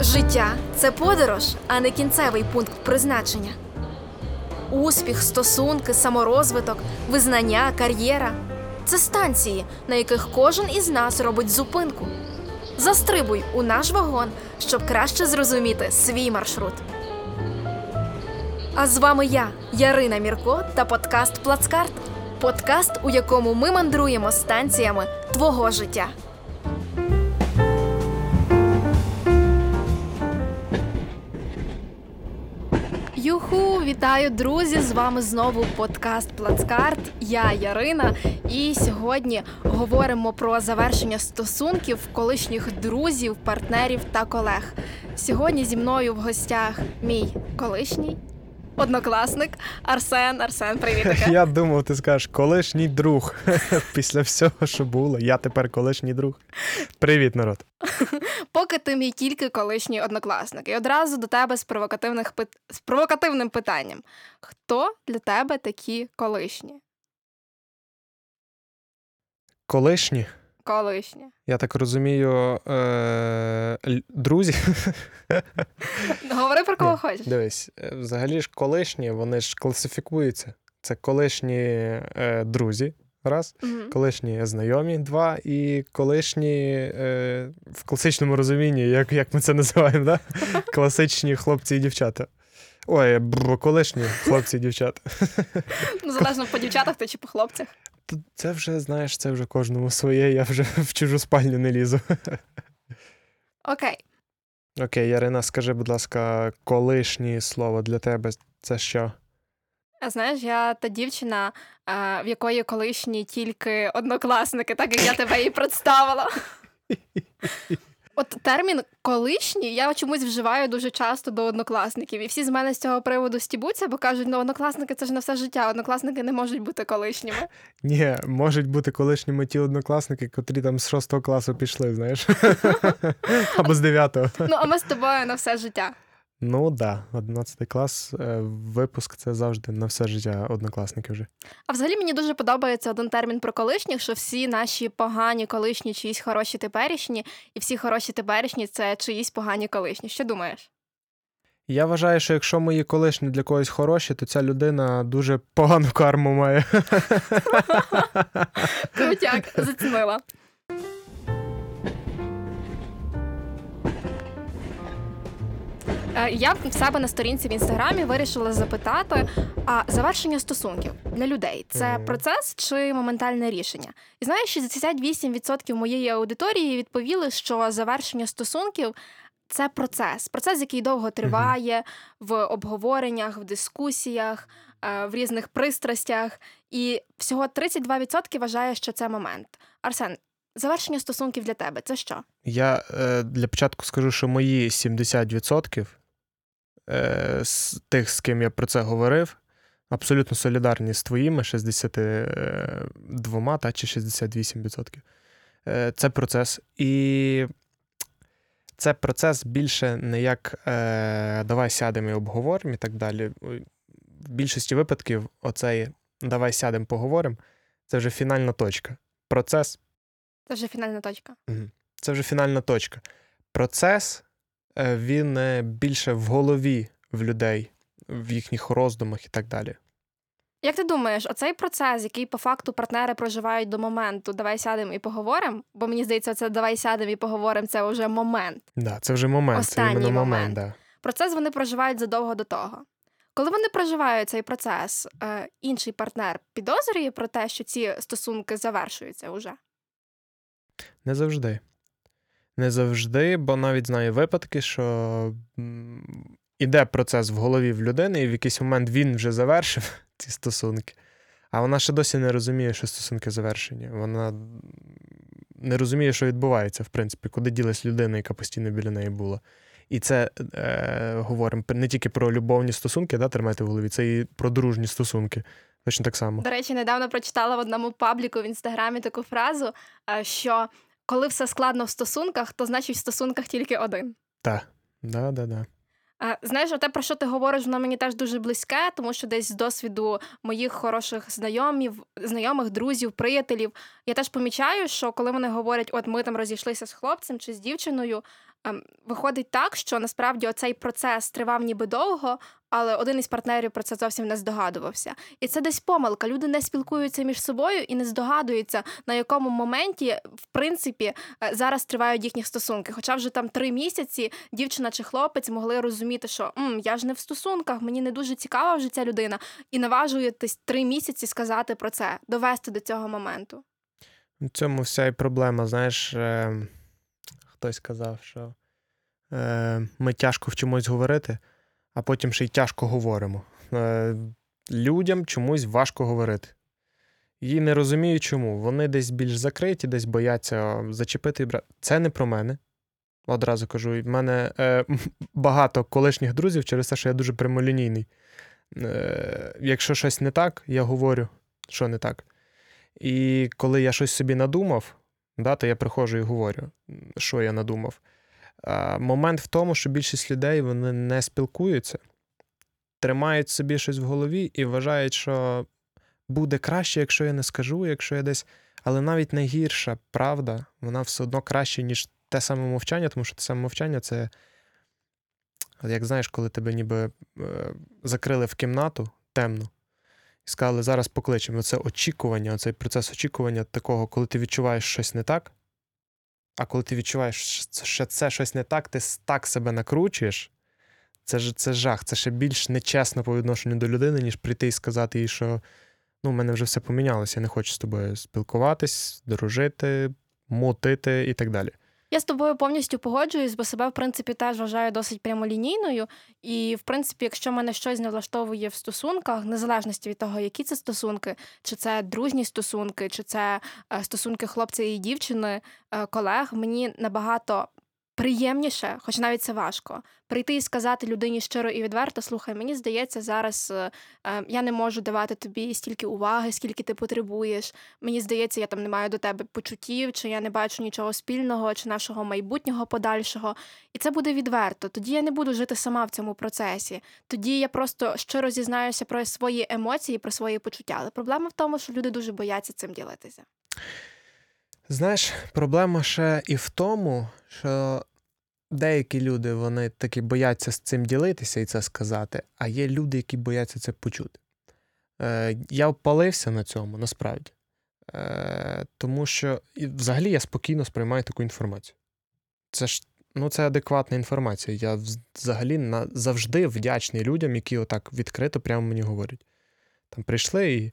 Життя це подорож, а не кінцевий пункт призначення. Успіх, стосунки, саморозвиток, визнання, кар'єра це станції, на яких кожен із нас робить зупинку. Застрибуй у наш вагон, щоб краще зрозуміти свій маршрут. А з вами я, Ярина Мірко, та подкаст Плацкарт. Подкаст, у якому ми мандруємо станціями твого життя. Юху, вітаю, друзі! З вами знову подкаст Плацкарт. Я Ярина, і сьогодні говоримо про завершення стосунків колишніх друзів, партнерів та колег. Сьогодні зі мною в гостях мій колишній однокласник Арсен. Арсен, привіт. Я думав, ти скажеш колишній друг. Після всього, що було. Я тепер колишній друг. Привіт, народ. Поки ти мій тільки колишній однокласник. І одразу до тебе з провокативних пит... з провокативним питанням: хто для тебе такі колишні? Колишні, Колишні. я так розумію, е- друзі. Говори про кого Ні, хочеш. Дивись, е, взагалі ж колишні, вони ж класифікуються. Це колишні е- друзі, раз, Мгм. колишні знайомі, два, і колишні е- в класичному розумінні, як, як ми це називаємо, да? класичні хлопці і дівчата. Ой, колишні хлопці і дівчата. Ну, залежно по дівчатах та чи по хлопцях. Це вже, знаєш, це вже кожному своє, я вже в чужу спальню не лізу. Окей. Окей, Ярина, скажи, будь ласка, колишнє слово для тебе це що? А знаєш, я та дівчина, в якої колишні тільки однокласники, так як я тебе і представила. От термін колишній я чомусь вживаю дуже часто до однокласників. І всі з мене з цього приводу стібуться, бо кажуть, ну однокласники це ж на все життя, однокласники не можуть бути колишніми. Ні, можуть бути колишніми ті однокласники, котрі там з шостого класу пішли, знаєш? Або з дев'ятого. Ну, а ми з тобою на все життя. Ну так, да, 11 клас, е, випуск це завжди на все життя однокласники вже. А взагалі мені дуже подобається один термін про колишніх, що всі наші погані колишні чиїсь хороші теперішні, і всі хороші теперішні це чиїсь погані колишні. Що думаєш? Я вважаю, що якщо мої колишні для когось хороші, то ця людина дуже погану карму має. Крутяк, зацінила. Я в себе на сторінці в інстаграмі вирішила запитати: а завершення стосунків для людей це процес чи моментальне рішення? І знаєш, 68% моєї аудиторії відповіли, що завершення стосунків це процес, процес, який довго триває в обговореннях, в дискусіях, е, в різних пристрастях. І всього 32% вважає, що це момент. Арсен, завершення стосунків для тебе це що? Я е, для початку скажу, що мої 70% е, з тих, з ким я про це говорив, абсолютно солідарні з твоїми 62 та, чи 68%. Е, це процес. І це процес більше не як е, давай сядемо і обговоримо і так далі. В більшості випадків, оцей давай сядемо, поговоримо, це вже фінальна точка. Процес Це вже фінальна точка. це вже фінальна точка. Процес е, він е, більше в голові в людей, в їхніх роздумах і так далі. Як ти думаєш, оцей процес, який по факту партнери проживають до моменту давай сядемо і поговоримо? Бо мені здається, це давай сядемо і поговоримо, це вже момент. Да, це вже момент, Останній це момент. момент. Да. Процес вони проживають задовго до того. Коли вони проживають цей процес, е, інший партнер підозрює про те, що ці стосунки завершуються уже. Не завжди. Не завжди, бо навіть знаю випадки, що іде процес в голові в людини, і в якийсь момент він вже завершив ці стосунки, а вона ще досі не розуміє, що стосунки завершені. Вона не розуміє, що відбувається, в принципі, куди ділась людина, яка постійно біля неї була. І це е, говоримо не тільки про любовні стосунки, да, тримайте в голові, це і про дружні стосунки. Точно так само. До речі, недавно прочитала в одному пабліку в інстаграмі таку фразу, е, що коли все складно в стосунках, то значить в стосунках тільки один. Так, да, да, да. Знаєш, те, про що ти говориш, воно мені теж дуже близьке, тому що десь з досвіду моїх хороших знайомів, знайомих, друзів, приятелів, я теж помічаю, що коли вони говорять, от ми там розійшлися з хлопцем чи з дівчиною, виходить так, що насправді оцей процес тривав ніби довго, але один із партнерів про це зовсім не здогадувався. І це десь помилка. Люди не спілкуються між собою і не здогадуються, на якому моменті, в принципі, е, зараз тривають їхні стосунки. Хоча вже там три місяці дівчина чи хлопець могли розуміти, що М, я ж не в стосунках, мені не дуже цікава вже ця людина, і наважуєтесь три місяці сказати про це, довести до цього моменту. В цьому вся і проблема. Знаєш, е, хтось казав, що е, ми тяжко вчимось говорити, а потім ще й тяжко говоримо. Е, людям чомусь важко говорити. І не розумію, чому. Вони десь більш закриті, десь бояться зачепити. Це не про мене. Одразу кажу, в мене е, багато колишніх друзів через те, що я дуже прямолінійний. Е, якщо щось не так, я говорю, що не так. І коли я щось собі надумав, да, то я приходжу і говорю, що я надумав. Момент в тому, що більшість людей вони не спілкуються, тримають собі щось в голові і вважають, що буде краще, якщо я не скажу, якщо я десь. Але навіть найгірша правда, вона все одно краще, ніж те саме мовчання, тому що те саме мовчання це, як знаєш, коли тебе ніби е, закрили в кімнату темну і сказали, зараз покличемо. Це очікування, цей процес очікування такого, коли ти відчуваєш щось не так. А коли ти відчуваєш, що це щось не так, ти так себе накручуєш. Це ж це жах, це ще більш нечесно по відношенню до людини, ніж прийти і сказати їй, що ну, в мене вже все помінялося, я не хочу з тобою спілкуватись, дружити, мутити і так далі. Я з тобою повністю погоджуюсь, бо себе, в принципі, теж вважаю досить прямолінійною. І, в принципі, якщо мене щось не влаштовує в стосунках, незалежності від того, які це стосунки, чи це дружні стосунки, чи це е, стосунки хлопця і дівчини, е, колег, мені набагато. Приємніше, хоч навіть це важко, прийти і сказати людині щиро і відверто, слухай, мені здається, зараз е, е, я не можу давати тобі стільки уваги, скільки ти потребуєш. Мені здається, я там не маю до тебе почуттів, чи я не бачу нічого спільного, чи нашого майбутнього подальшого. І це буде відверто. Тоді я не буду жити сама в цьому процесі. Тоді я просто щиро зізнаюся про свої емоції, про свої почуття. Але проблема в тому, що люди дуже бояться цим ділитися. Знаєш, проблема ще і в тому, що деякі люди вони таки бояться з цим ділитися і це сказати, а є люди, які бояться це почути. Е, я впалився на цьому насправді. Е, тому що і взагалі я спокійно сприймаю таку інформацію. Це ж ну, це адекватна інформація. Я взагалі на, завжди вдячний людям, які отак відкрито прямо мені говорять. Там прийшли і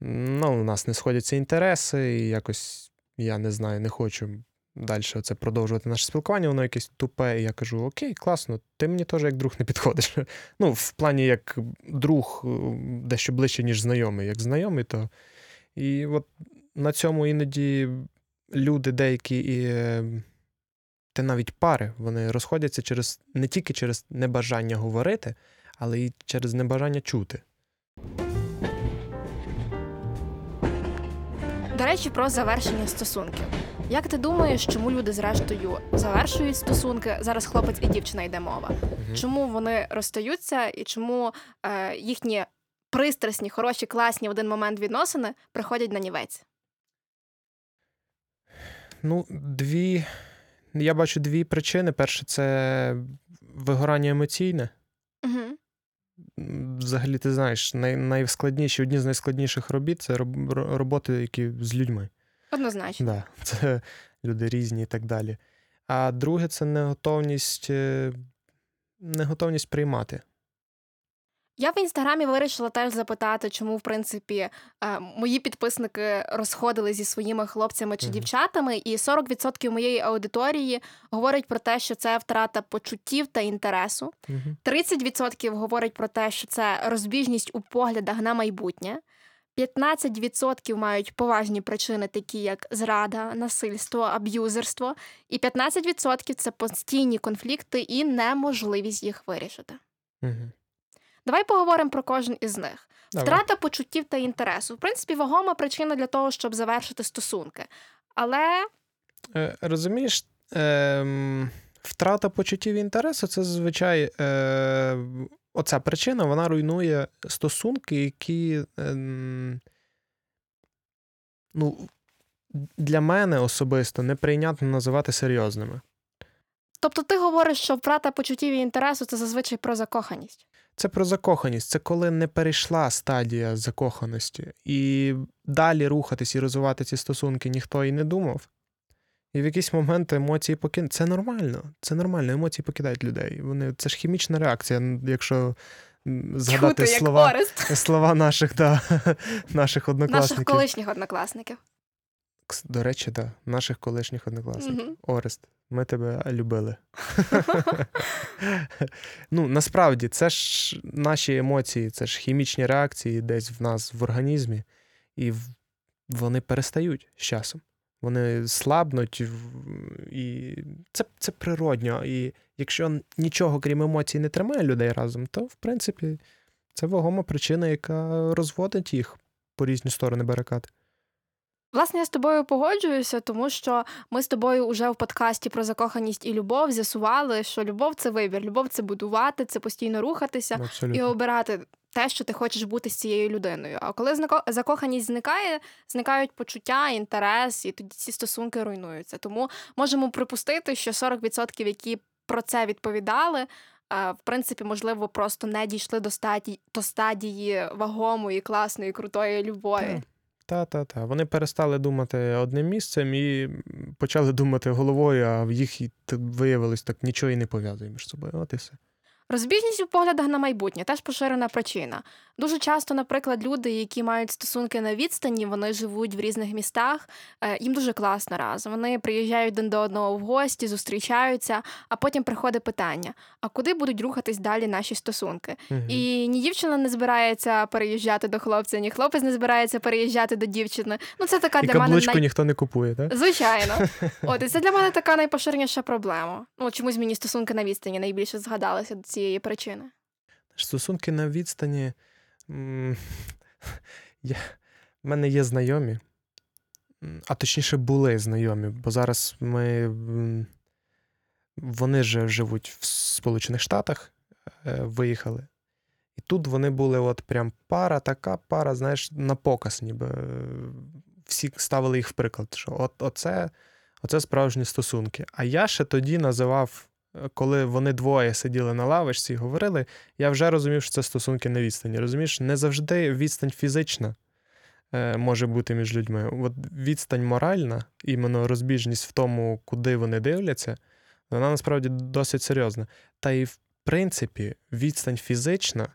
ну, у нас не сходяться інтереси, і якось я не знаю, не хочу далі це продовжувати наше спілкування, воно якесь тупе, і я кажу: Окей, класно, ти мені теж як друг не підходиш. Ну, в плані як друг е, дещо ближче, ніж знайомий. Як знайомий, то. І от на цьому іноді люди деякі і. е, Та навіть пари, вони розходяться через не тільки через небажання говорити, але й через небажання чути. До речі, про завершення стосунків. Як ти думаєш, чому люди зрештою завершують стосунки? Зараз хлопець і дівчина йде мова. Чому вони розстаються і чому е, їхні пристрасні, хороші, класні в один момент відносини приходять на нівець? Ну, дві. Я бачу дві причини. Перше, це вигорання емоційне. Угу. Взагалі, ти знаєш, най, найскладніші, одні з найскладніших робіт це роб, роботи, які з людьми. Однозначно. Да, це люди різні і так далі. А друге, це неготовність, е, неготовність приймати. Я в інстаграмі вирішила теж запитати, чому, в принципі, е, мої підписники розходили зі своїми хлопцями чи дівчатами, і 40% моєї аудиторії говорять про те, що це втрата почуттів та інтересу. Угу. 30% говорять про те, що це розбіжність у поглядах на майбутнє. 15% мають поважні причини, такі як зрада, насильство, аб'юзерство, і 15% це постійні конфлікти і неможливість їх вирішити. Угу. Давай поговоримо про кожен із них. Давай. Втрата почуттів та інтересу. В принципі, вагома причина для того, щоб завершити стосунки. Але Е, розумієш, ем, Втрата почуттів і інтересу це зазвичай е, оця причина, вона руйнує стосунки, які е, ну, для мене особисто неприйнятно називати серйозними. Тобто ти говориш, що втрата почуттів і інтересу це зазвичай про закоханість. Це про закоханість, це коли не перейшла стадія закоханості, і далі рухатись і розвивати ці стосунки ніхто і не думав. І в якийсь момент емоції покинуть. Це нормально. Це нормально, емоції покидають людей. Вони це ж хімічна реакція, якщо згадати Чути, слова, слова наших, да, наших Наших колишніх однокласників. До речі, да, наших колишніх однокласників. Мгм. Орест, ми тебе любили. ну, насправді, це ж наші емоції, це ж хімічні реакції десь в нас в організмі, і вони перестають з часом. Вони слабнуть, і це, це природньо. І якщо нічого крім емоцій не тримає людей разом, то в принципі це вагома причина, яка розводить їх по різні сторони барикад. Власне, я з тобою погоджуюся, тому що ми з тобою вже в подкасті про закоханість і любов з'ясували, що любов це вибір, любов це будувати, це постійно рухатися і обирати те, що ти хочеш бути з цією людиною. А коли закоханість зникає, зникають почуття, інтерес, і тоді ці стосунки руйнуються. Тому можемо припустити, що 40%, які про це відповідали. е, В принципі, можливо, просто не дійшли до стадії, до стадії вагомої, класної, крутої любові. Та, та, та. Вони перестали думати одним місцем і почали думати головою, а в їх виявилось так нічого і не пов'язує між собою. От і все. Розбіжність у поглядах на майбутнє теж поширена причина. Дуже часто, наприклад, люди, які мають стосунки на відстані, вони живуть в різних містах, е, їм дуже класно разом. Вони приїжджають один до одного в гості, зустрічаються, а потім приходить питання: а куди будуть рухатись далі наші стосунки? Мгм. І ні дівчина не збирається переїжджати до хлопця, ні хлопець не збирається переїжджати до дівчини. Ну це така І для мене най... ніхто не купує, так? Звичайно. От і це для мене така найпоширеніша проблема. Ну чомусь мені стосунки на відстані найбільше згадалися до цієї причини. Стосунки на відстані. Я... В мене є знайомі, а точніше були знайомі, бо зараз ми. Вони вже живуть в Сполучених Штатах, е, виїхали. І тут вони були от прям пара, така пара, знаєш, на показ, ніби е, всі ставили їх в приклад, що от оце, оце справжні стосунки. А я ще тоді називав, коли вони двоє сиділи на лавочці і говорили, я вже розумів, що це стосунки на відстані. Розумієш, не завжди відстань фізична е, може бути між людьми. От відстань моральна, іменно розбіжність в тому, куди вони дивляться, вона насправді досить серйозна. Та і в принципі, відстань фізична,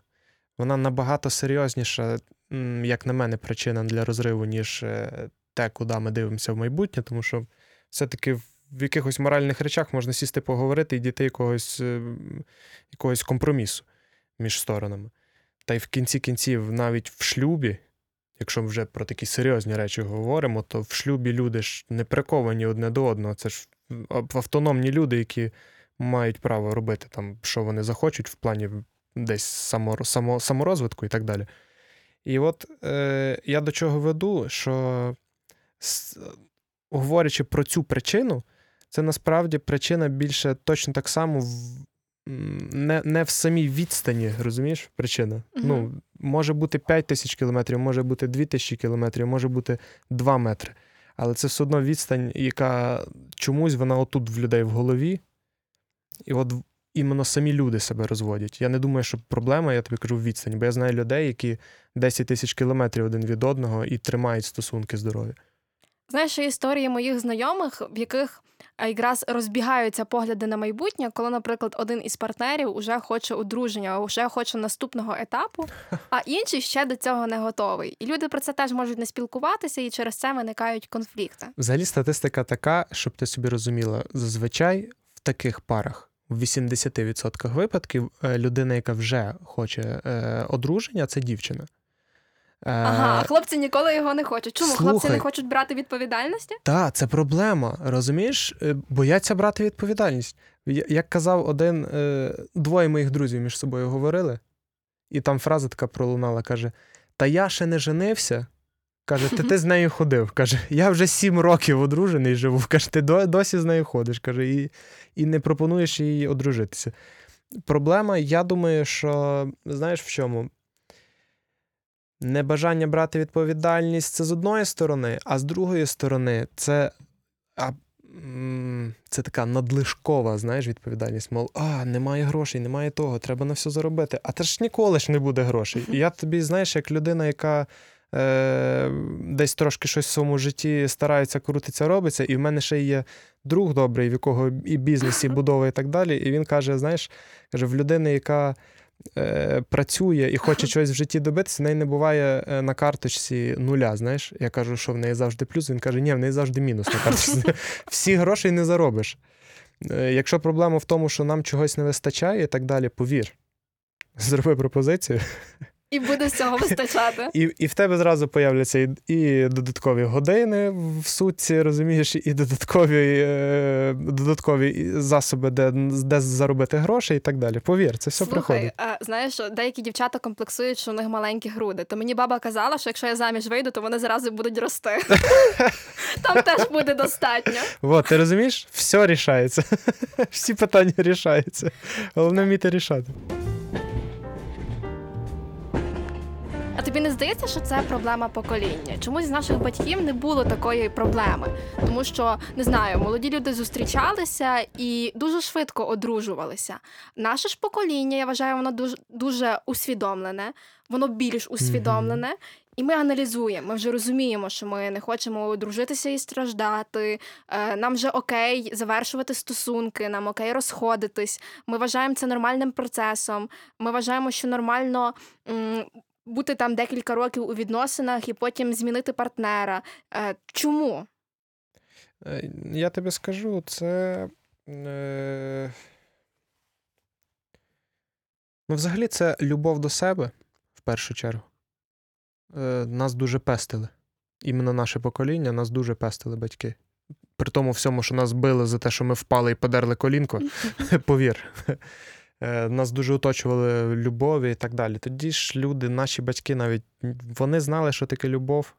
вона набагато серйозніша, як на мене, причина для розриву, ніж е, те, куди ми дивимося в майбутнє, тому що все-таки в якихось моральних речах можна сісти поговорити і дійти якогось, е, якогось компромісу між сторонами. Та й в кінці кінців, навіть в шлюбі, якщо ми вже про такі серйозні речі говоримо, то в шлюбі люди ж не приковані одне до одного. Це ж автономні люди, які мають право робити там, що вони захочуть, в плані десь само, само, саморозвитку і так далі. І от е, я до чого веду, що говорячи про цю причину, це насправді причина більше точно так само в, не, не в самій відстані, розумієш, причина. Мгм. Ну, може бути 5 тисяч кілометрів, може бути 2 тисячі кілометрів, може бути 2 метри. Але це все одно відстань, яка чомусь вона отут в людей в голові. І от іменно самі люди себе розводять. Я не думаю, що проблема, я тобі кажу, в відстані, бо я знаю людей, які 10 тисяч кілометрів один від одного і тримають стосунки здорові. Знаєш, є історії моїх знайомих, в яких якраз розбігаються погляди на майбутнє, коли, наприклад, один із партнерів уже хоче одруження, вже хоче наступного етапу, а інший ще до цього не готовий. І люди про це теж можуть не спілкуватися, і через це виникають конфлікти. Взагалі, статистика така, щоб ти собі розуміла, зазвичай в таких парах. В 80% випадків е, людина, яка вже хоче е, одруження, це дівчина. Е, Ага, а хлопці ніколи його не хочуть. Чому хлопці не хочуть брати відповідальності? Так, це проблема, розумієш? Е, Бояться брати відповідальність. Як казав один, е, двоє моїх друзів між собою говорили, і там фраза така пролунала: каже: Та я ще не женився, Каже, ти, ти з нею ходив. Каже, я вже сім років одружений живу. Каже, ти досі з нею ходиш. Каже, і, і не пропонуєш їй одружитися. Проблема, я думаю, що знаєш в чому? Небажання брати відповідальність це з одної сторони, а з другої сторони, це, а, це така надлишкова, знаєш, відповідальність. Мов, а, немає грошей, немає того, треба на все заробити. А те ж ніколи ж не буде грошей. І я тобі, знаєш, як людина, яка е, десь трошки щось в своєму житті старається, крутиться, робиться, і в мене ще є друг добрий, в якого і бізнес, і будова, і так далі. І він каже: знаєш, каже, в людини, яка працює і хоче чогось в житті добитися, в неї не буває е, на карточці нуля. Знаєш, я кажу, що в неї завжди плюс. Він каже, ні, в неї завжди мінус на карточці. Всі грошей не заробиш. Е, Якщо проблема в тому, що нам чогось не вистачає і так далі, повір. Зроби пропозицію, І буде всього вистачати. і, і в тебе зразу появляться і, і додаткові години в сутці, розумієш, і додаткові, е, додаткові засоби, де, де заробити гроші і так далі. Повір, це все Слухай, приходить. а, знаєш, деякі дівчата комплексують, що у них маленькі груди. То мені баба казала, що якщо я заміж вийду, то вони зразу будуть рости. Там теж буде достатньо. Вот, ти розумієш? Все рішається. Всі питання рішаються. Головне вміти рішати. Тобі не здається, що це проблема покоління? Чомусь з наших батьків не було такої проблеми, тому що не знаю, молоді люди зустрічалися і дуже швидко одружувалися. Наше ж покоління, я вважаю, воно дуже дуже усвідомлене, воно більш усвідомлене. І ми аналізуємо, ми вже розуміємо, що ми не хочемо одружитися і страждати. Е, Нам вже окей завершувати стосунки, нам окей розходитись. Ми вважаємо це нормальним процесом. Ми вважаємо, що нормально бути там декілька років у відносинах і потім змінити партнера. Е, Чому? Е, Я тобі скажу, це. Е... Ну, взагалі, це любов до себе в першу чергу. Нас дуже пестили. Іменно наше покоління, нас дуже пестили батьки. При тому всьому, що нас били за те, що ми впали і подерли колінко, повір. Е, Нас дуже оточували любові і так далі. Тоді ж люди, наші батьки навіть вони знали, що таке любов.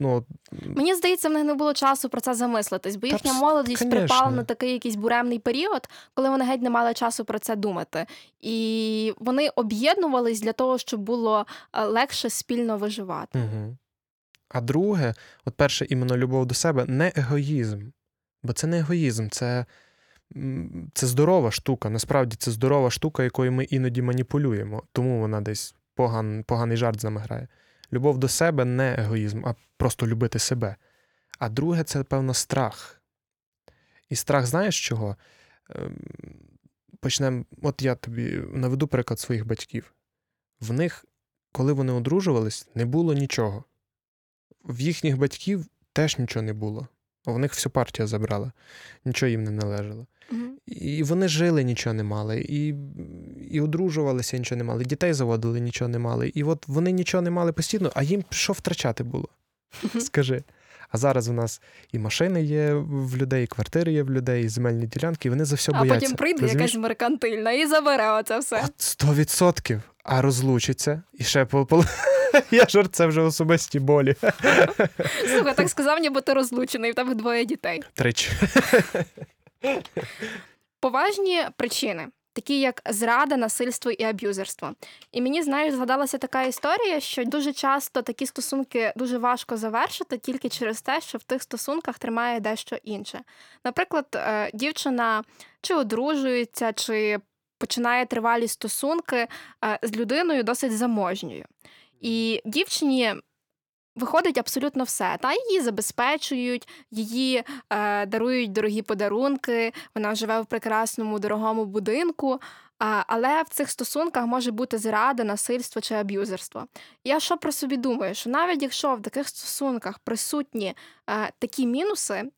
Ну, Мені здається, в них не було часу про це замислитись, бо їхня молодість конечно. припала на такий якийсь буремний період, коли вони геть не мали часу про це думати. І вони об'єднувались для того, щоб було е, легше спільно виживати. Угу. А друге, от перше, іменно любов до себе, не егоїзм. Бо це не егоїзм, це, це здорова штука. Насправді це здорова штука, якою ми іноді маніпулюємо. Тому вона десь поган, поганий жарт з нами грає. Любов до себе не егоїзм, а просто любити себе. А друге, це, певно, страх. І страх, знаєш чого? Ем, Почнемо, от я тобі наведу приклад своїх батьків. В них, коли вони одружувались, не було нічого. В їхніх батьків теж нічого не було. В них всю партію забрала, нічого їм не належало. Мгм. І вони жили, нічого не мали, і, і одружувалися, нічого не мали, дітей заводили, нічого не мали. І от вони нічого не мали постійно, а їм що втрачати було? Скажи. А зараз у нас і машини є в людей, і квартири є в людей, і земельні ділянки, і вони за все А бояться. потім прийде Розумієш? якась меркантильна і забере оце все. От 100%. А розлучиться і ще по. Я жарт, це вже особисті болі. Слухай, так сказав, ніби ти розлучений, в тебе двоє дітей. Тричі. Поважні причини, такі як зрада, насильство і аб'юзерство. І мені знаєш, згадалася така історія, що дуже часто такі стосунки дуже важко завершити тільки через те, що в тих стосунках тримає дещо інше. Наприклад, е, дівчина чи одружується, чи починає тривалі стосунки е, з людиною досить заможньою. І дівчині виходить абсолютно все. Та її забезпечують, її е, дарують дорогі подарунки, вона живе в прекрасному дорогому будинку. Але в цих стосунках може бути зрада, насильство чи аб'юзерство. Я що про собі думаю, що навіть якщо в таких стосунках присутні е, такі мінуси,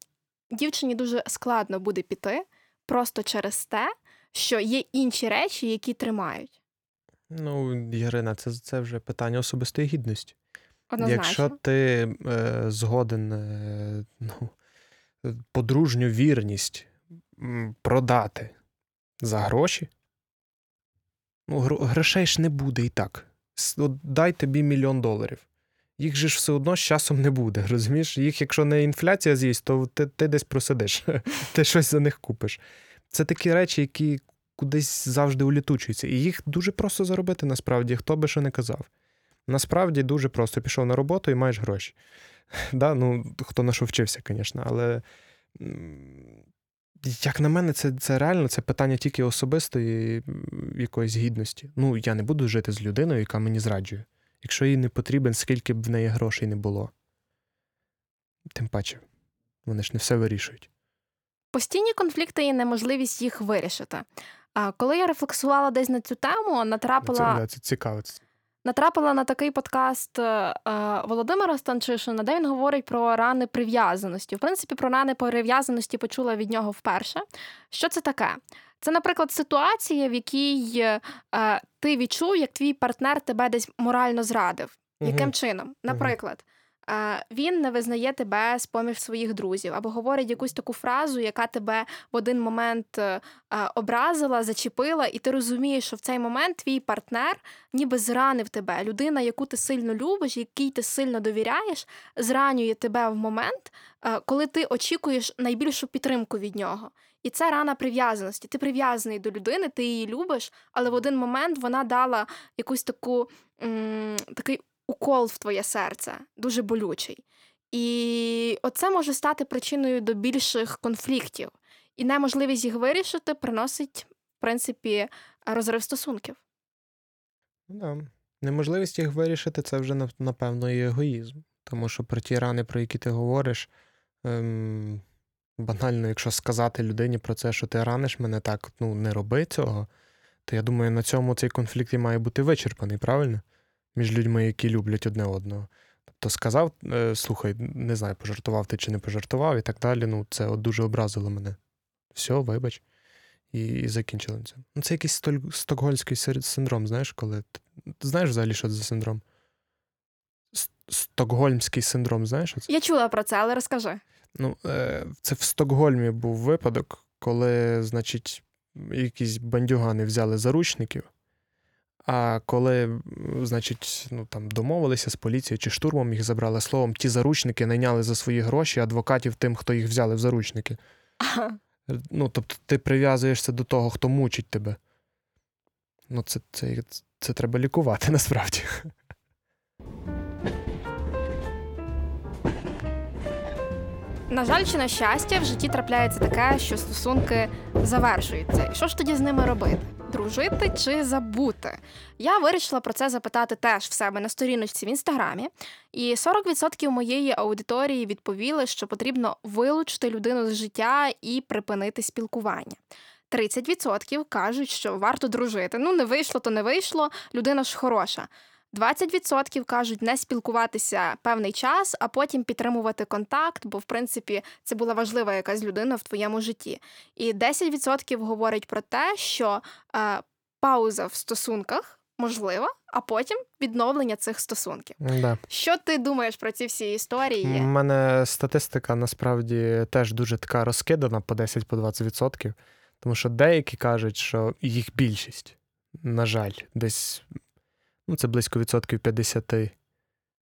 дівчині дуже складно буде піти просто через те, що є інші речі, які тримають. Ну, Ярина, це, це вже питання особистої гідності. Однозначно. Якщо ти е, згоден е, ну, подружню вірність продати за гроші, ну, гро- грошей ж не буде і так. Дай тобі мільйон доларів. їх же ж все одно з часом не буде. Розумієш? Їх, якщо не інфляція з'їсть, то ти, ти десь просидиш, ти щось за них купиш. Це такі речі, які кудись завжди улітучуються. І їх дуже просто заробити насправді, хто би що не казав. Насправді дуже просто пішов на роботу і маєш гроші. Да? Ну, Хто на що вчився, звісно, але. Як на мене, це це реально це питання тільки особистої якоїсь гідності. Ну, я не буду жити з людиною, яка мені зраджує. Якщо їй не потрібен, скільки б в неї грошей не було. Тим паче, вони ж не все вирішують. Постійні конфлікти і неможливість їх вирішити. А коли я рефлексувала десь на цю тему, натрапила це, це цікаво. натрапила на такий подкаст е, Володимира Станчишина, де він говорить про рани прив'язаності. В принципі, про рани прив'язаності почула від нього вперше. Що це таке? Це, наприклад, ситуація, в якій е, ти відчув, як твій партнер тебе десь морально зрадив. Угу. Яким чином? Наприклад, він не визнає тебе з поміж своїх друзів, або говорить якусь таку фразу, яка тебе в один момент е, образила, зачепила, і ти розумієш, що в цей момент твій партнер ніби зранив тебе. Людина, яку ти сильно любиш, якій ти сильно довіряєш, зранює тебе в момент, е, коли ти очікуєш найбільшу підтримку від нього. І це рана прив'язаності. Ти прив'язаний до людини, ти її любиш, але в один момент вона дала якусь таку м- такий укол в твоє серце, дуже болючий. І оце може стати причиною до більших конфліктів. І неможливість їх вирішити приносить, в принципі, розрив стосунків. Да. Неможливість їх вирішити це вже, напевно, і егоїзм. Тому що про ті рани, про які ти говориш, ем, банально, якщо сказати людині про це, що ти раниш мене так, ну не роби цього, то я думаю, на цьому цей конфлікт і має бути вичерпаний, правильно? Між людьми, які люблять одне одного. Тобто сказав, е, слухай, не знаю, пожартував ти чи не пожартував, і так далі. Ну, це от дуже образило мене. Все, вибач. І і закінчили це. Ну, Це якийсь стокгольмський синдром, знаєш, коли. Ти знаєш взагалі, що це за синдром? Стокгольмський синдром, знаєш? Оце? Я чула про це, але розкажи. Ну, е, Це в Стокгольмі був випадок, коли, значить, якісь бандюгани взяли заручників. А коли, значить, ну там домовилися з поліцією чи штурмом їх забрали словом, ті заручники найняли за свої гроші адвокатів тим, хто їх взяли в заручники. Ага. Ну, тобто, ти прив'язуєшся до того, хто мучить тебе. Ну, це, це, це, це треба лікувати насправді. На жаль, чи на щастя, в житті трапляється таке, що стосунки завершуються. І що ж тоді з ними робити? Дружити чи забути? Я вирішила про це запитати теж в себе на сторіночці в інстаграмі, і 40% моєї аудиторії відповіли, що потрібно вилучити людину з життя і припинити спілкування. 30% кажуть, що варто дружити. Ну, не вийшло, то не вийшло. Людина ж хороша. 20% кажуть не спілкуватися певний час, а потім підтримувати контакт, бо в принципі це була важлива якась людина в твоєму житті. І 10% говорять про те, що е, пауза в стосунках можлива, а потім відновлення цих стосунків. Да. Що ти думаєш про ці всі історії? У мене статистика насправді теж дуже така розкидана по 10-20%, тому що деякі кажуть, що їх більшість, на жаль, десь ну, це близько відсотків 50.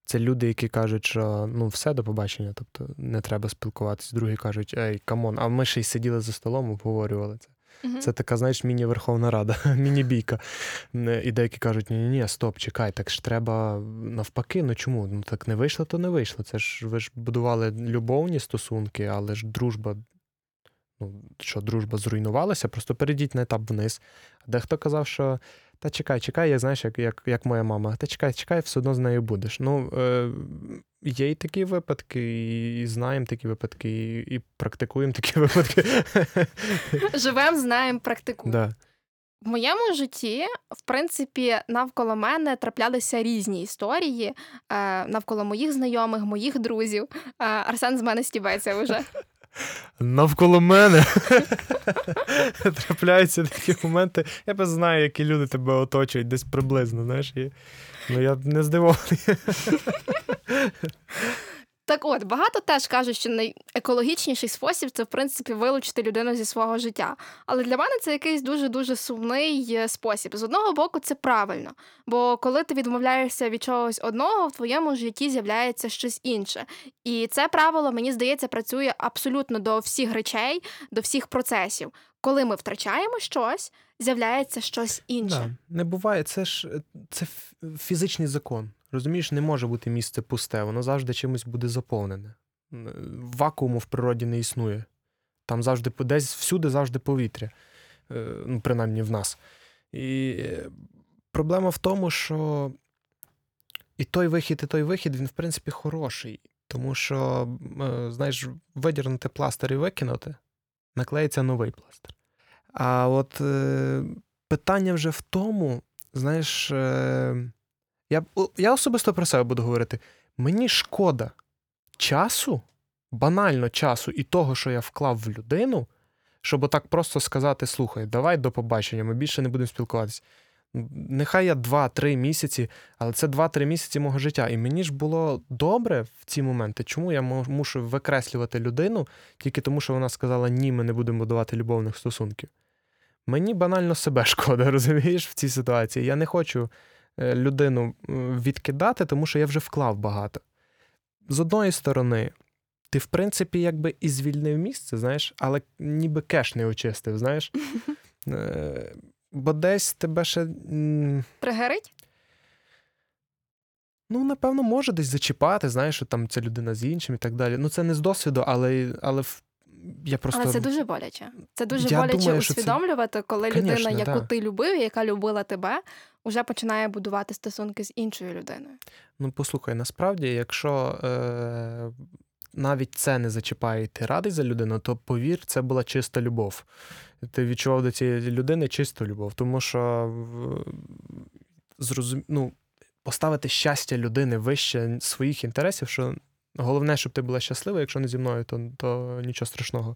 Це люди, які кажуть, що ну все до побачення, тобто не треба спілкуватись. Другі кажуть, ей, come on, а ми ще й сиділи за столом, обговорювали це. uh Це така, знаєш, міні-Верховна Рада, міні-бійка. І деякі кажуть, ні, ні, ні, стоп, чекай, так ж треба навпаки. Ну чому? Ну так не вийшло, то не вийшло. Це ж ви ж будували любовні стосунки, але ж дружба. Ну, що дружба зруйнувалася, просто перейдіть на етап вниз. Дехто казав, що та чекай, чекай, я знаєш, як як, як моя мама. Та чекай, чекай, все одно з нею будеш. Ну, е, Є й такі випадки, і знаємо такі випадки, і і практикуємо такі випадки. Живемо, знаємо, практикуємо. Да. В моєму житті, в принципі, навколо мене траплялися різні історії е, навколо моїх знайомих, моїх друзів. Е, Арсен з мене стібається вже. Навколо мене трапляються такі моменти. Я без знаю, які люди тебе оточують десь приблизно. знаєш. І... Ну я не здивований. Так от, багато теж кажуть, що найекологічніший спосіб це, в принципі, вилучити людину зі свого життя. Але для мене це якийсь дуже-дуже сумний е, спосіб. З одного боку, це правильно, бо коли ти відмовляєшся від чогось одного, в твоєму житті з'являється щось інше. І це правило, мені здається, працює абсолютно до всіх речей, до всіх процесів. Коли ми втрачаємо щось, з'являється щось інше. Да, не буває, це ж е, це фізичний закон. Розумієш, не може бути місце пусте, воно завжди чимось буде заповнене. Вакууму в природі не існує. Там завжди десь всюди завжди повітря, Е, ну, принаймні в нас. І е, проблема в тому, що і той вихід, і той вихід, він, в принципі, хороший. Тому що, е, знаєш, видірнути пластир і викинути, наклеїться новий пластир. А от е, питання вже в тому, знаєш, е, я, я особисто про себе буду говорити. Мені шкода часу, банально часу і того, що я вклав в людину, щоб отак просто сказати: слухай, давай до побачення, ми більше не будемо спілкуватися. Нехай я 2-3 місяці, але це 2-3 місяці мого життя. І мені ж було добре в ці моменти. Чому я мушу викреслювати людину тільки тому, що вона сказала ні, ми не будемо будувати любовних стосунків. Мені банально себе шкода, розумієш, в цій ситуації. Я не хочу людину відкидати, тому що я вже вклав багато. З одної сторони, ти, в принципі, якби і звільнив місце, знаєш, але ніби кеш не очистив, знаєш. Е, Бо десь тебе ще. Тригерить? Ну, напевно, може десь зачіпати, знаєш, що там ця людина з іншим і так далі. Ну, це не з досвіду, але, але я просто. Але це дуже боляче. Це дуже Я боляче думаю, усвідомлювати, коли Конечно, людина, яку да. ти любив, яка любила тебе, вже починає будувати стосунки з іншою людиною. Ну, послухай, насправді, якщо е, навіть це не зачіпає, і ти радий за людину, то повір, це була чиста любов. Ти відчував до цієї людини чисту любов, тому що зрозум... ну, поставити щастя людини вище своїх інтересів, що головне, щоб ти була щаслива, якщо не зі мною, то, то нічого страшного.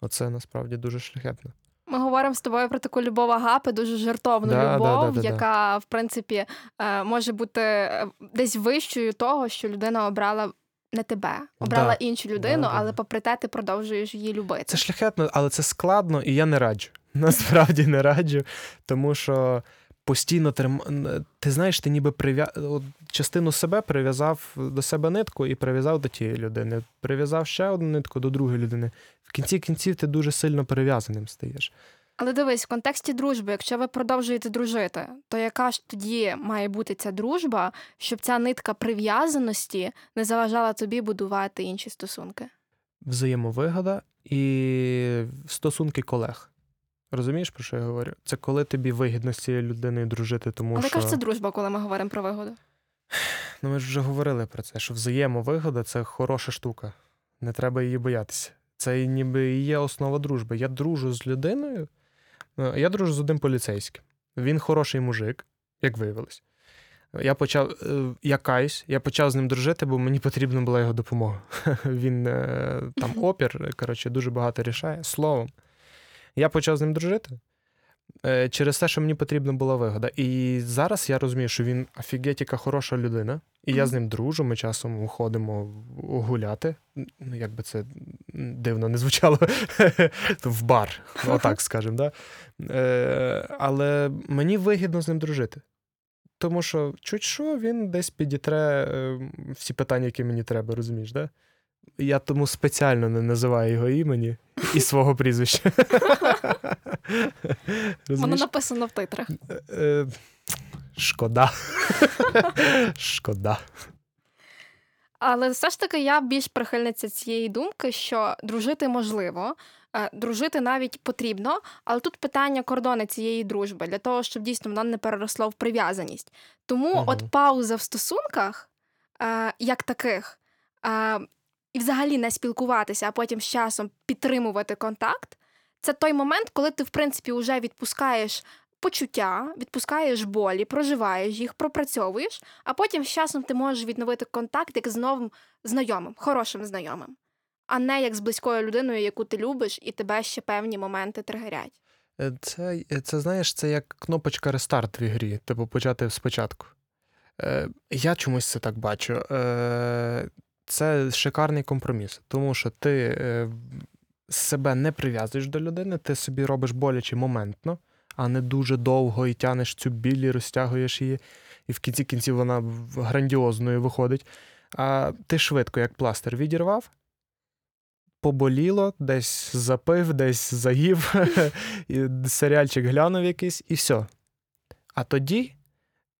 Оце насправді дуже шляхетно. Ми говоримо з тобою про таку любов агапи, дуже жертовну Да, любов, да, да, да. яка, в принципі, е, може бути е, десь вищою того, що людина обрала не тебе, обрала Да. іншу людину, але попри те ти продовжуєш її любити. Це шляхетно, але це складно, і я не раджу. Насправді не раджу, тому що постійно трим... ти знаєш, ти ніби прив'я... от частину себе прив'язав до себе нитку і прив'язав до тієї людини. Прив'язав ще одну нитку до другої людини. В кінці кінців ти дуже сильно прив'язаним стаєш. Але дивись, в контексті дружби, якщо ви продовжуєте дружити, то яка ж тоді має бути ця дружба, щоб ця нитка прив'язаності не заважала тобі будувати інші стосунки? Взаємовигода і стосунки колег. Розумієш, про що я говорю? Це коли тобі вигідно з цією людиною дружити, тому Але що. яка ж це дружба, коли ми говоримо про вигоду? Ну, ми ж вже говорили про це, що взаємовигода це хороша штука. Не треба її боятися. Це ніби і є основа дружби. Я дружу з людиною. е, Я дружу з одним поліцейським. Він хороший мужик, як виявилось. Я почав, е, я каюсь, я почав з ним дружити, бо мені потрібна була його допомога. Він е, там опір, коротше, дуже багато рішає. Словом, я почав з ним дружити е, через те, що мені потрібна була вигода. І зараз я розумію, що він офігеть, хороша людина, і я з ним дружу. Ми часом ходимо гуляти. Ну, як би це дивно не звучало в бар, отак скажемо. Да? Е, але мені вигідно з ним дружити. Тому що чуть що він десь підітре е, всі питання, які мені треба, розумієш, да? Я тому спеціально не називаю його імені і свого прізвища. Воно написано в титрах. Е, Шкода. Шкода. Але все ж таки я більш прихильниця цієї думки, що дружити можливо, е, дружити навіть потрібно, але тут питання кордони цієї дружби для того, щоб дійсно воно не переросло в прив'язаність. Тому Мгм. от пауза в стосунках, е, як таких, е, і взагалі не спілкуватися, а потім з часом підтримувати контакт, це той момент, коли ти, в принципі, вже відпускаєш. Почуття, відпускаєш болі, проживаєш їх, пропрацьовуєш, а потім з часом ти можеш відновити контакт як з новим знайомим, хорошим знайомим, а не як з близькою людиною, яку ти любиш, і тебе ще певні моменти тригерять. Е, Це, це знаєш, це як кнопочка рестарт в ігрі, типу почати спочатку. Е, я чомусь це так бачу. Е, це шикарний компроміс, тому що ти е, себе не прив'язуєш до людини, ти собі робиш боляче моментно, а не дуже довго і тянеш цю біль, і розтягуєш її, і в кінці кінців вона грандіозною виходить. А ти швидко, як пластир, відірвав, поболіло, десь запив, десь заїв, серіальчик глянув якийсь, і все. А тоді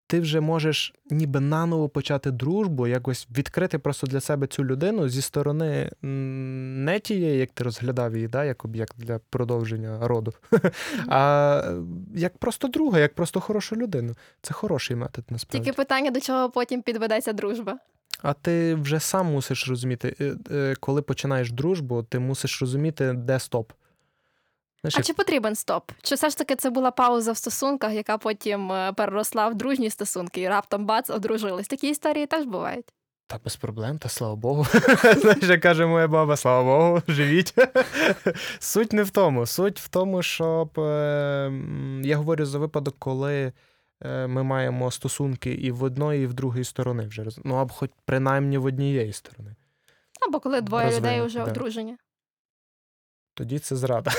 ти вже можеш ніби наново почати дружбу, якось відкрити просто для себе цю людину зі сторони не тієї, як ти розглядав її, да, як об'єкт для продовження роду, а як просто друга, як просто хорошу людину. Це хороший метод насправді. Тільки питання, до чого потім підведеться дружба. А ти вже сам мусиш розуміти, е, е, коли починаєш дружбу, ти мусиш розуміти, де стоп. Знаєш, А як- чи потрібен стоп? Чи все ж таки це була пауза в стосунках, яка потім е, переросла в дружні стосунки і раптом бац, одружились? Такі історії теж бувають. Та без проблем, та слава Богу. Знаєш, як каже моя баба, слава Богу, живіть. Суть не в тому. Суть в тому, щоб е, я говорю за випадок, коли е, ми маємо стосунки і в одної, і в другої сторони вже. Ну, або хоч принаймні в однієї сторони. Або коли двоє людей вже да. одружені. Тоді це зрада.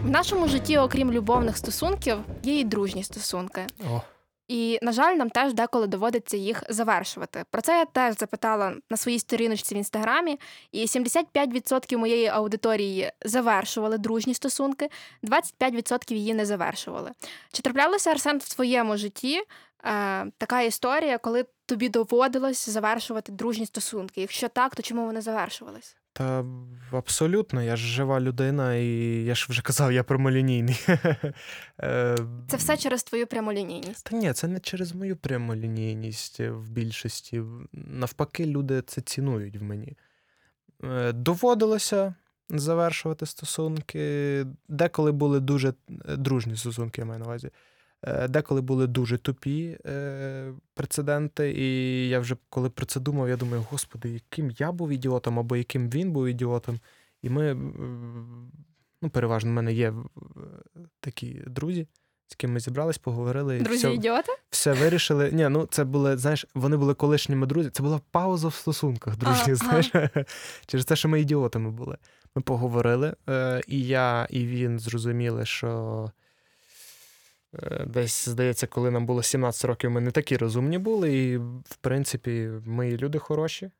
В нашому житті, окрім любовних стосунків, є і дружні стосунки. О, І, на жаль, нам теж деколи доводиться їх завершувати. Про це я теж запитала на своїй сторіночці в інстаграмі, і 75% моєї аудиторії завершували дружні стосунки, 25% її не завершували. Чи траплялося Арсен в твоєму житті е, така історія, коли тобі доводилось завершувати дружні стосунки? Якщо так, то чому вони завершувались? Та абсолютно, я ж жива людина, і я ж вже казав, я прямолінійний. Е, Це все через твою прямолінійність. Та ні, це не через мою прямолінійність в більшості. Навпаки, люди це цінують в мені. Е, Доводилося завершувати стосунки. Деколи були дуже е, дружні стосунки, я маю на увазі. Е, Деколи були дуже тупі е, прецеденти, і я вже коли про це думав, я думаю, господи, яким я був ідіотом, або яким він був ідіотом. І ми, ну, переважно, в мене є такі друзі, з ким ми зібрались, поговорили. Друзі, все, ідіоти? все вирішили. Ні, ну це були, знаєш, вони були колишніми друзі. Це була пауза в стосунках дружніх, Ага. знаєш, через те, що ми ідіотами були. Ми поговорили, е, і я, і він зрозуміли, що десь, здається, коли нам було 17 років, ми не такі розумні були, і, в принципі, ми і люди хороші.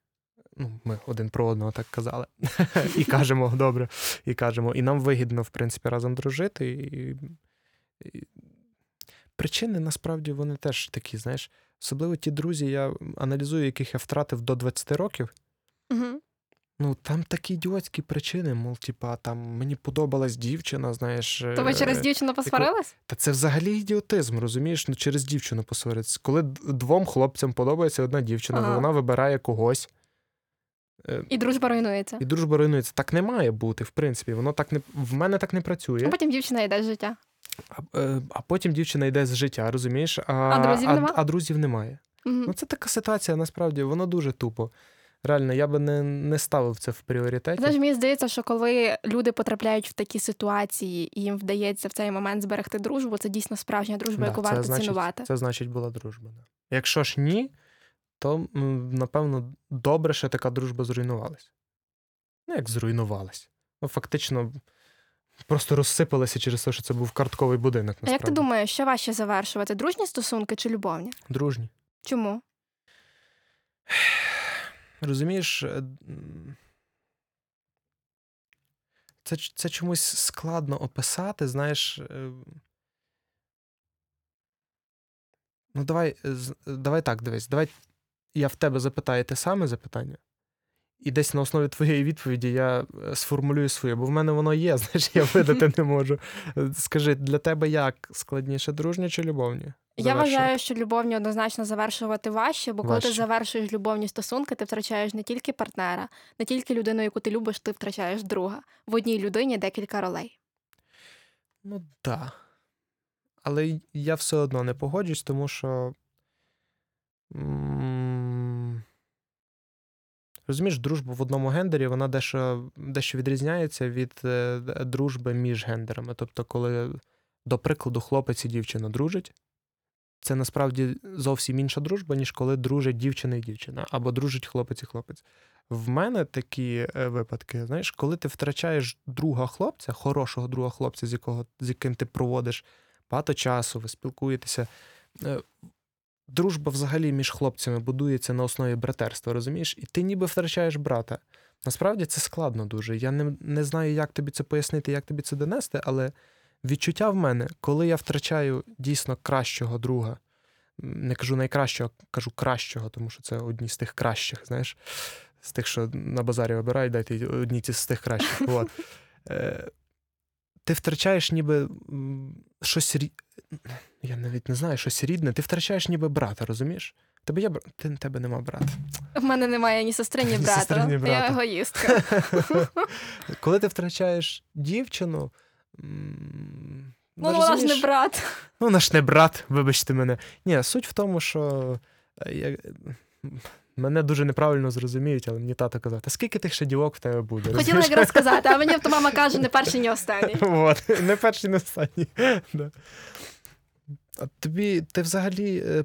Ну, ми один про одного так казали. І кажемо, добре, і кажемо. І нам вигідно, в принципі, разом дружити. І, і... Причини насправді вони теж такі, знаєш. Особливо ті друзі, я аналізую, яких я втратив до 20 років. Ну, там такі ідіотські причини, мов, типа, там мені подобалась дівчина, знаєш. То ви через е, дівчину посварились? Та це взагалі ідіотизм, розумієш? Ну, через дівчину посваритися. Коли двом хлопцям подобається одна дівчина, Ага. вона вибирає когось. Е, І дружба руйнується. І дружба руйнується. Так не має бути, в принципі. Воно так не в мене так не працює. А потім дівчина йде з життя. А, е, а потім дівчина йде з життя, розумієш? А, А друзів а, нема? а друзів немає. Угу. Ну, це така ситуація, насправді, воно дуже тупо. Реально, я би не, не ставив це в пріоритеті. Знаєш, мені здається, що коли люди потрапляють в такі ситуації і їм вдається в цей момент зберегти дружбу, це дійсно справжня дружба, Да, яку це варто значить, цінувати. Це значить була дружба. Да. Якщо ж ні, то напевно добре, що така дружба зруйнувалась. Ну, як зруйнувалась. Ну, фактично, просто розсипалася через те, що це був картковий будинок. А як ти думаєш, що важче завершувати? Дружні стосунки чи любовні? Дружні. Чому? Розумієш, е, це, це чомусь складно описати, знаєш. е, Ну, давай, е, давай так, дивись, давай я в тебе запитаю те саме запитання, і десь на основі твоєї відповіді я сформулюю своє, бо в мене воно є, знаєш, я видати не можу. Скажи, для тебе як складніше, дружні чи любовні? Я вважаю, що любовні однозначно завершувати важче, бо коли ти завершуєш любовні стосунки, ти втрачаєш не тільки партнера, не тільки людину, яку ти любиш, ти втрачаєш друга. В одній людині декілька ролей. Ну, так. Да. Але я все одно не погоджусь, тому що. Розумієш, дружба в одному гендері, вона дещо, дещо відрізняється від е, дружби між гендерами. Тобто, коли, до прикладу, хлопець і дівчина дружать, це насправді зовсім інша дружба, ніж коли дружать дівчина і дівчина, або дружить хлопець і хлопець. В мене такі е, випадки, знаєш, коли ти втрачаєш друга хлопця, хорошого друга хлопця, з якого з яким ти проводиш багато часу, ви спілкуєтеся. е, Дружба взагалі між хлопцями будується на основі братерства, розумієш? І ти ніби втрачаєш брата. Насправді це складно дуже. Я не, не знаю, як тобі це пояснити, як тобі це донести, але відчуття в мене, коли я втрачаю дійсно кращого друга, не кажу найкращого, кажу кращого, тому що це одні з тих кращих, знаєш, з тих, що на базарі вибирають, дайте одні з тих кращих. От. Е, ти втрачаєш ніби щось. Я навіть не знаю, щось рідне. Ти втрачаєш ніби брата, розумієш? Тебе є ти, тебе нема брата. В мене немає ні сестри, ні Ні сестри, ні Я егоїстка. Коли ти втрачаєш дівчину. Ну, вона ж не брат. Ну, наш не брат, вибачте мене. Ні, суть в тому, що е, я... мене дуже неправильно зрозуміють, але мені тато казав, та скільки тих ще дівок в тебе буде? Хотіла якраз сказати, а мені то мама каже, не перший, ні останній. От, не перший, не останній. Да. А тобі ти взагалі е,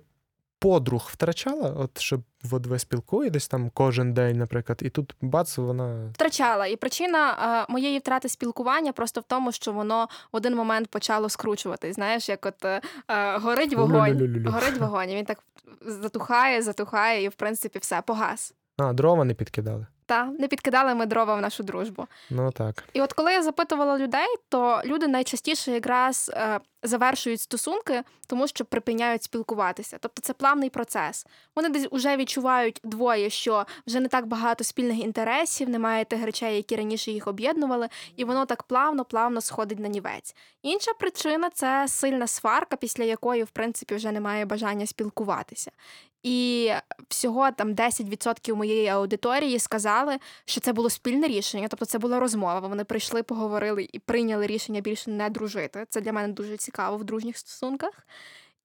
подруг втрачала, от щоб от ви спілкуєтесь там кожен день, наприклад, і тут бац, вона. Втрачала. І причина моєї втрати спілкування просто в тому, що воно в один момент почало скручуватись. Знаєш, як от е, е, горить вогонь, горить вогонь, і він так затухає, затухає, і в принципі все, погас. А, дрова не підкидали. Та не підкидали ми дрова в нашу дружбу. Ну так. І от коли я запитувала людей, то люди найчастіше якраз е, завершують стосунки, тому що припиняють спілкуватися. Тобто це плавний процес. Вони десь вже відчувають двоє, що вже не так багато спільних інтересів, немає тих речей, які раніше їх об'єднували, і воно так плавно-плавно сходить на нівець. Інша причина це сильна сварка, після якої, в принципі, вже немає бажання спілкуватися. І всього там 10% моєї аудиторії сказали, що це було спільне рішення, тобто це була розмова. Вони прийшли, поговорили і прийняли рішення більше не дружити. Це для мене дуже цікаво в дружніх стосунках.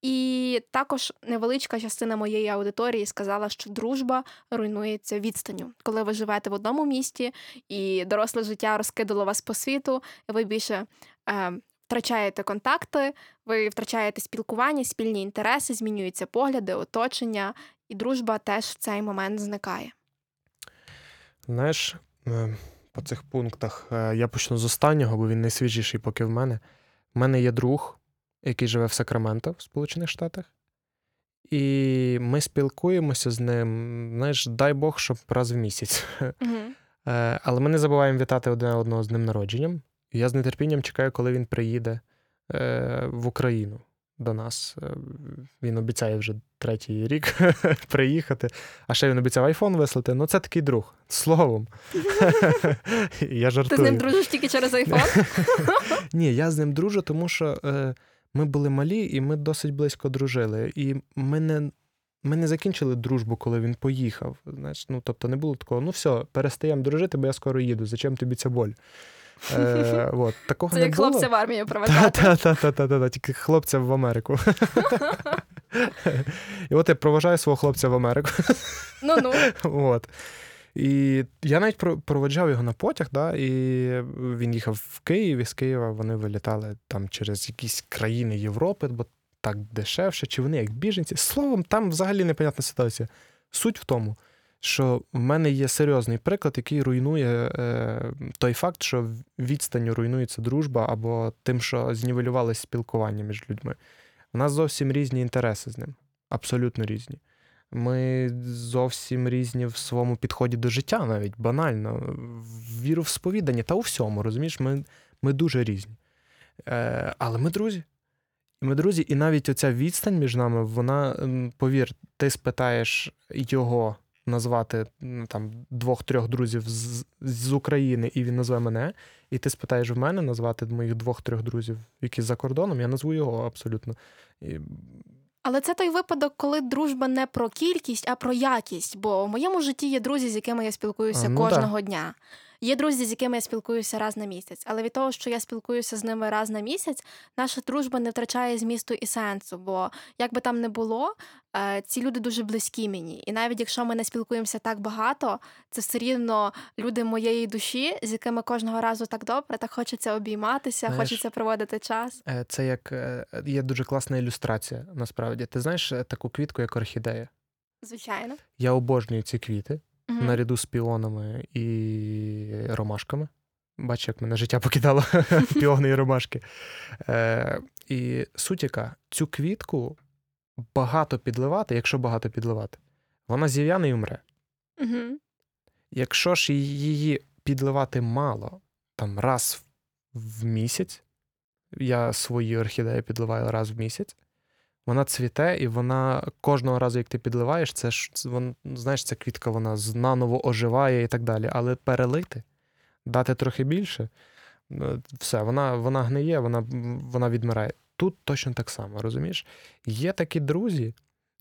І також невеличка частина моєї аудиторії сказала, що дружба руйнується відстанню. Коли ви живете в одному місті і доросле життя розкидало вас по світу, і ви більше е, втрачаєте контакти, ви втрачаєте спілкування, спільні інтереси, змінюються погляди, оточення, і дружба теж в цей момент зникає. Знаєш, е, по цих пунктах е, я почну з останнього, бо він найсвіжіший поки в мене. У мене є друг, який живе в Сакраменто в Сполучених Штатах. І ми спілкуємося з ним, знаєш, дай Бог, щоб раз в місяць. Е, Але ми не забуваємо вітати одне одного з днем народженням. Я з нетерпінням чекаю, коли він приїде е, в Україну до нас. Е, Він обіцяє вже третій рік приїхати. А ще він обіцяв айфон вислати. Ну, це такий друг. Словом. Я Ти з ним дружиш тільки через айфон? Ні, я з ним дружу, тому що е, ми були малі і ми досить близько дружили. І ми не, ми не закінчили дружбу, коли він поїхав. Знаєш, ну, тобто не було такого, ну все, перестаємо дружити, бо я скоро їду. Зачем тобі ця боль? Е, от, такого Це не як було. хлопця в армію. Та-та-та-та-та, тільки хлопця в Америку. І от я проважаю свого хлопця в Америку. Ну ну. От. І я навіть про- проведжав його на потяг, да, і він їхав в Київ, і з Києва вони вилітали там через якісь країни Європи, бо так дешевше, чи вони як біженці. Словом, там взагалі непонятна ситуація. Суть в тому, що в мене є серйозний приклад, який руйнує е, той факт, що відстанню руйнується дружба або тим, що знівелювалося спілкування між людьми. У нас зовсім різні інтереси з ним, абсолютно різні. Ми зовсім різні в своєму підході до життя, навіть банально, в віру в сповідання та у всьому, розумієш, ми, ми дуже різні. Е, але ми друзі. Ми друзі, і навіть оця відстань між нами, вона, повір, ти спитаєш його назвати там двох-трьох друзів з, з України, і він назве мене. І ти спитаєш в мене назвати моїх двох-трьох друзів, які за кордоном, я назву його абсолютно. І Але це той випадок, коли дружба не про кількість, а про якість. Бо в моєму житті є друзі, з якими я спілкуюся А, ну кожного дня. Є друзі, з якими я спілкуюся раз на місяць, але від того, що я спілкуюся з ними раз на місяць, наша дружба не втрачає змісту і сенсу. Бо як би там не було, е, ці люди дуже близькі мені. І навіть якщо ми не спілкуємося так багато, це все рівно люди моєї душі, з якими кожного разу так добре, так хочеться обійматися, Знаєш, хочеться проводити час. Е, Це як е, є дуже класна ілюстрація, насправді. Ти знаєш таку квітку, як орхідея? Звичайно. Я обожнюю ці квіти Мгм. наряду з піонами і ромашками. Бачиш, як мене життя покидало піони і ромашки. Е, і суть яка, цю квітку багато підливати, якщо багато підливати, вона зів'яне і умре. Мгм. Якщо ж її підливати мало, там раз в місяць, я свої орхідеї підливаю раз в місяць, вона цвіте, і вона кожного разу, як ти підливаєш, це ж вон, знаєш, ця квітка вона наново оживає і так далі. Але перелити, дати трохи більше, е, все, вона, вона гниє, вона, вона відмирає. Тут точно так само, розумієш? Є такі друзі,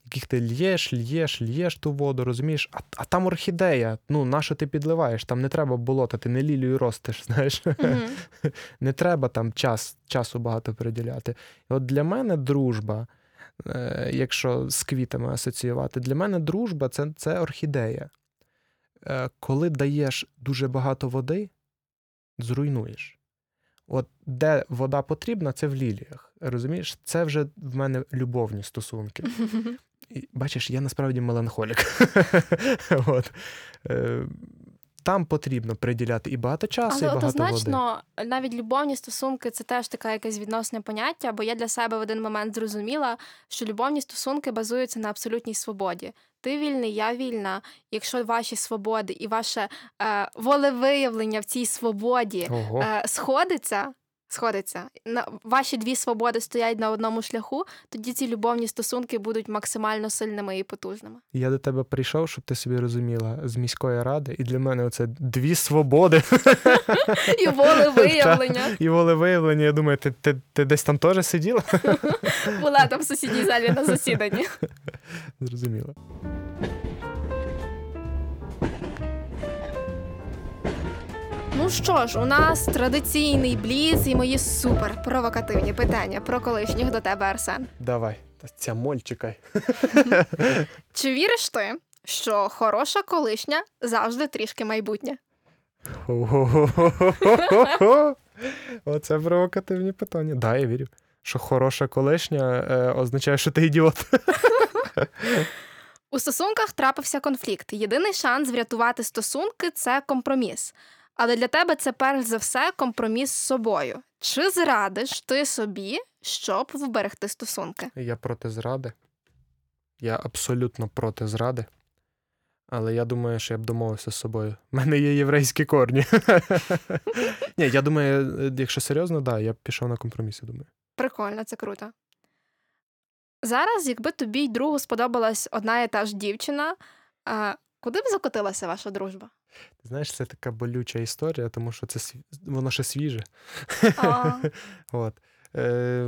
яких ти л'єш, л'єш, л'єш ту воду, розумієш, а, а там орхідея. Ну, на що ти підливаєш? Там не треба болота, ти не лілію ростиш, знаєш. Мгм. Не треба там час, часу багато приділяти. І от для мене дружба, якщо з квітами асоціювати, для мене дружба це, це орхідея. Е, коли даєш дуже багато води, зруйнуєш. От де вода потрібна, це в ліліях. Розумієш, це вже в мене любовні стосунки. І, бачиш, я насправді меланхолік. От. Там потрібно приділяти і багато часу, Але і багато води. однозначно, навіть любовні стосунки це теж таке якесь відносне поняття, бо я для себе в один момент зрозуміла, що любовні стосунки базуються на абсолютній свободі. Ти вільний, я вільна. Якщо ваші свободи і ваше е, волевиявлення в цій свободі е, сходиться. Сходиться на ваші дві свободи стоять на одному шляху, тоді ці любовні стосунки будуть максимально сильними і потужними. Я до тебе прийшов, щоб ти собі розуміла, з міської ради, і для мене це дві свободи І волевиявлення і волевиявлення. Я думаю, ти, ти, ти десь там теж сиділа? була там в сусідній залі на засіданні. Зрозуміло. Ну що ж, у нас традиційний бліц і мої супер провокативні питання про колишніх до тебе, Арсен. Давай, Та ця моль чекай. Чи віриш ти, що хороша колишня завжди трішки майбутнє? Оце провокативні питання. Да, я вірю. Що хороша колишня е, означає, що ти ідіот. У стосунках трапився конфлікт. Єдиний шанс врятувати стосунки це компроміс. Але для тебе це перш за все компроміс з собою. Чи зрадиш ти собі, щоб вберегти стосунки? Я проти зради. Я абсолютно проти зради. Але я думаю, що я б домовився з собою. У мене є єврейські корні. Ні, я думаю, е, якщо серйозно, да, я б пішов на компроміс, я думаю. Прикольно, це круто. Зараз, якби тобі й другу сподобалась одна і та ж дівчина, куди б закотилася ваша дружба? Ти знаєш, це така болюча історія, тому що це сві- воно ще свіже. От. Е,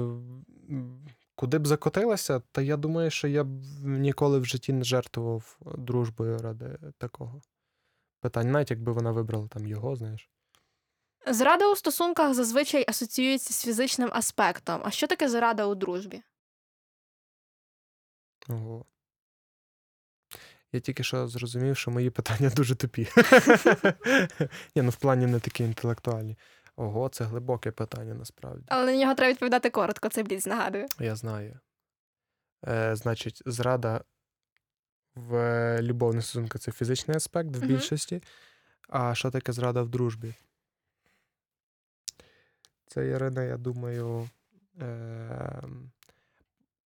куди б закотилася, та я думаю, що я б ніколи в житті не жертвував дружбою ради такого питання, навіть якби вона вибрала там його, знаєш. Зрада у стосунках зазвичай асоціюється з фізичним аспектом. А що таке зрада у дружбі? Ого. Я тільки що зрозумів, що мої питання дуже тупі. Ні, ну в плані не такі інтелектуальні. Ого, це глибоке питання насправді. Але на нього треба відповідати коротко, це бліц нагадую. Я знаю. Е, значить, зрада в е, любовних стосунках це фізичний аспект в більшості. А що таке зрада в дружбі? Це Ірина, я думаю. Е,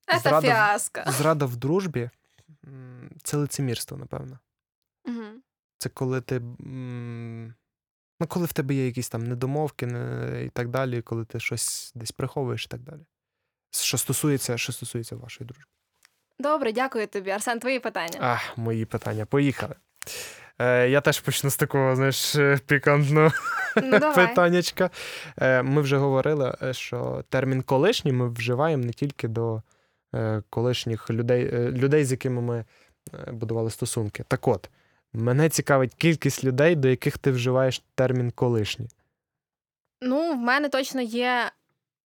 Це Зрада в- фіаско. зрада в дружбі це лицемірство, напевно. Мгм. Це коли ти. Ну, коли в тебе є якісь там недомовки не, і так далі, коли ти щось десь приховуєш і так далі. Що стосується, що стосується вашої дружби. Добре, дякую тобі. Арсен, твої питання. А, мої питання. Поїхали. Е, я теж почну з такого, знаєш, пікантного Ну, питаннячка. Е, ми вже говорили, е, що термін колишній ми вживаємо не тільки до колишніх людей, е, людей, з якими ми е, будували стосунки. Так от, Мене цікавить кількість людей, до яких ти вживаєш термін колишні. Ну, в мене точно є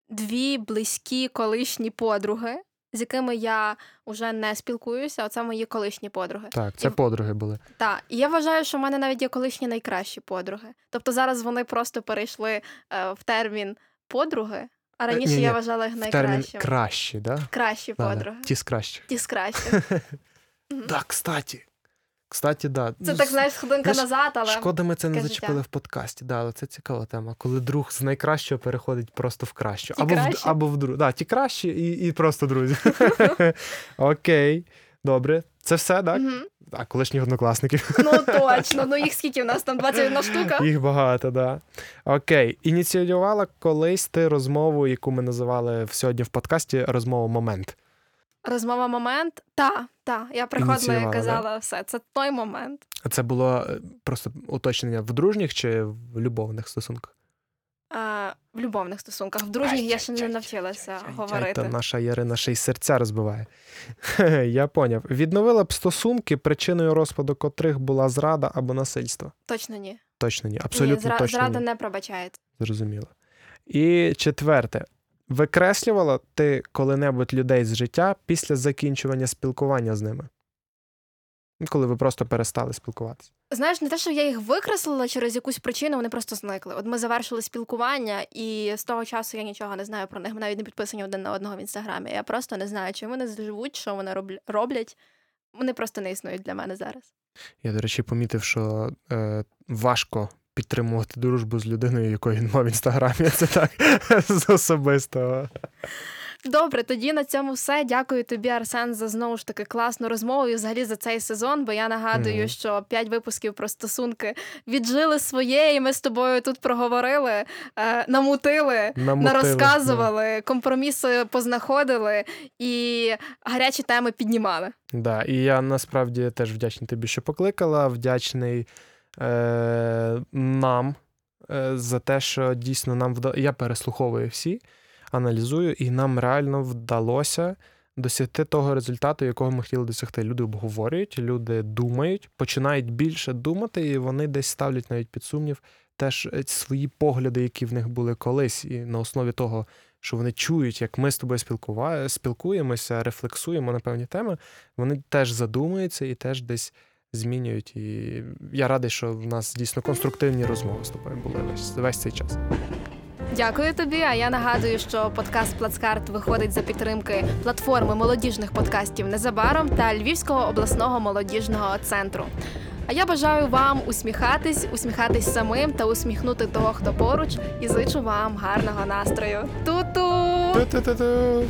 дві близькі колишні подруги, з якими я вже не спілкуюся. Оце мої колишні подруги. Так, це І- подруги були. Так, і я вважаю, що в мене навіть є колишні найкращі подруги. Тобто зараз вони просто перейшли е, в термін подруги, а раніше ні-ні, я вважала їх В термін найкращими. кращі, да? Кращі Да, да. подруги. Ті з кращих. Ті з кращих. Так, кстаті. Кстати, да. Це Ну, так, знаєш, хвилинка знаєш, назад, але Шкода, ми це не таке зачепили в подкасті. Да, але це цікава тема. Коли друг з найкращого переходить просто в кращу. Ті або, в, або в друг. Да, ті кращі і, і просто друзі. Окей, добре. Це все, так? Мгм. Так, колишніх однокласників. ну точно. Ну їх скільки в нас там 21 штука. Їх багато, так. Да. Окей. Ініціювала колись ти розмову, яку ми називали сьогодні в подкасті розмова момент. Розмова момент. Та, та. Я приходила і казала все. Це той момент. А Це було е, просто уточнення в дружніх чи в любовних стосунках? А, в любовних стосунках. В дружніх я ще не навчилася Та говорити. наша Ярина ще й серця розбиває. Я поняв. Відновила б стосунки, причиною розпаду котрих була зрада або насильство. Точно ні. Точно ні. Абсолютно ні, зра- точно зрада ні. не пробачається. Зрозуміло. І четверте. Викреслювала ти коли-небудь людей з життя після закінчування спілкування з ними? Коли ви просто перестали спілкуватися. Знаєш, не те, що я їх викреслила через якусь причину, вони просто зникли. От ми завершили спілкування, і з того часу я нічого не знаю про них. Ми навіть не підписані один на одного в інстаграмі. Я просто не знаю, чим вони живуть, що вони роб- роблять. Вони просто не існують для мене зараз. Я, до речі, помітив, що е, важко підтримувати дружбу з людиною, якої мав в інстаграмі. Це так з особистого. Добре, тоді на цьому все. Дякую тобі, Арсен, за знову ж таки класну розмову і взагалі за цей сезон. Бо я нагадую, Мгм. що п'ять випусків про стосунки віджили своє, і ми з тобою тут проговорили, е, намутили. Намотили, Нарозказували, компроміси познаходили і гарячі теми піднімали. Да, і я насправді теж вдячний тобі, що покликала, вдячний е, нам е, за те, що дійсно нам вда... Я переслуховую всі, аналізую, і нам реально вдалося досягти того результату, якого ми хотіли досягти. Люди обговорюють, люди думають, починають більше думати, і вони десь ставлять навіть під сумнів теж е, свої погляди, які в них були колись, і на основі того. Що вони чують, як ми з тобою спілкуємося, рефлексуємо на певні теми, вони теж задумуються і теж десь змінюють. І я радий, що в нас дійсно конструктивні розмови з тобою були весь, весь цей час. Дякую тобі. А я нагадую, що подкаст Плацкарт виходить за підтримки платформи молодіжних подкастів незабаром та Львівського обласного молодіжного центру. А я бажаю вам усміхатись, усміхатись самим та усміхнути того, хто поруч, і зичу вам гарного настрою. Ту-ту! Ту-ту-ту-ту.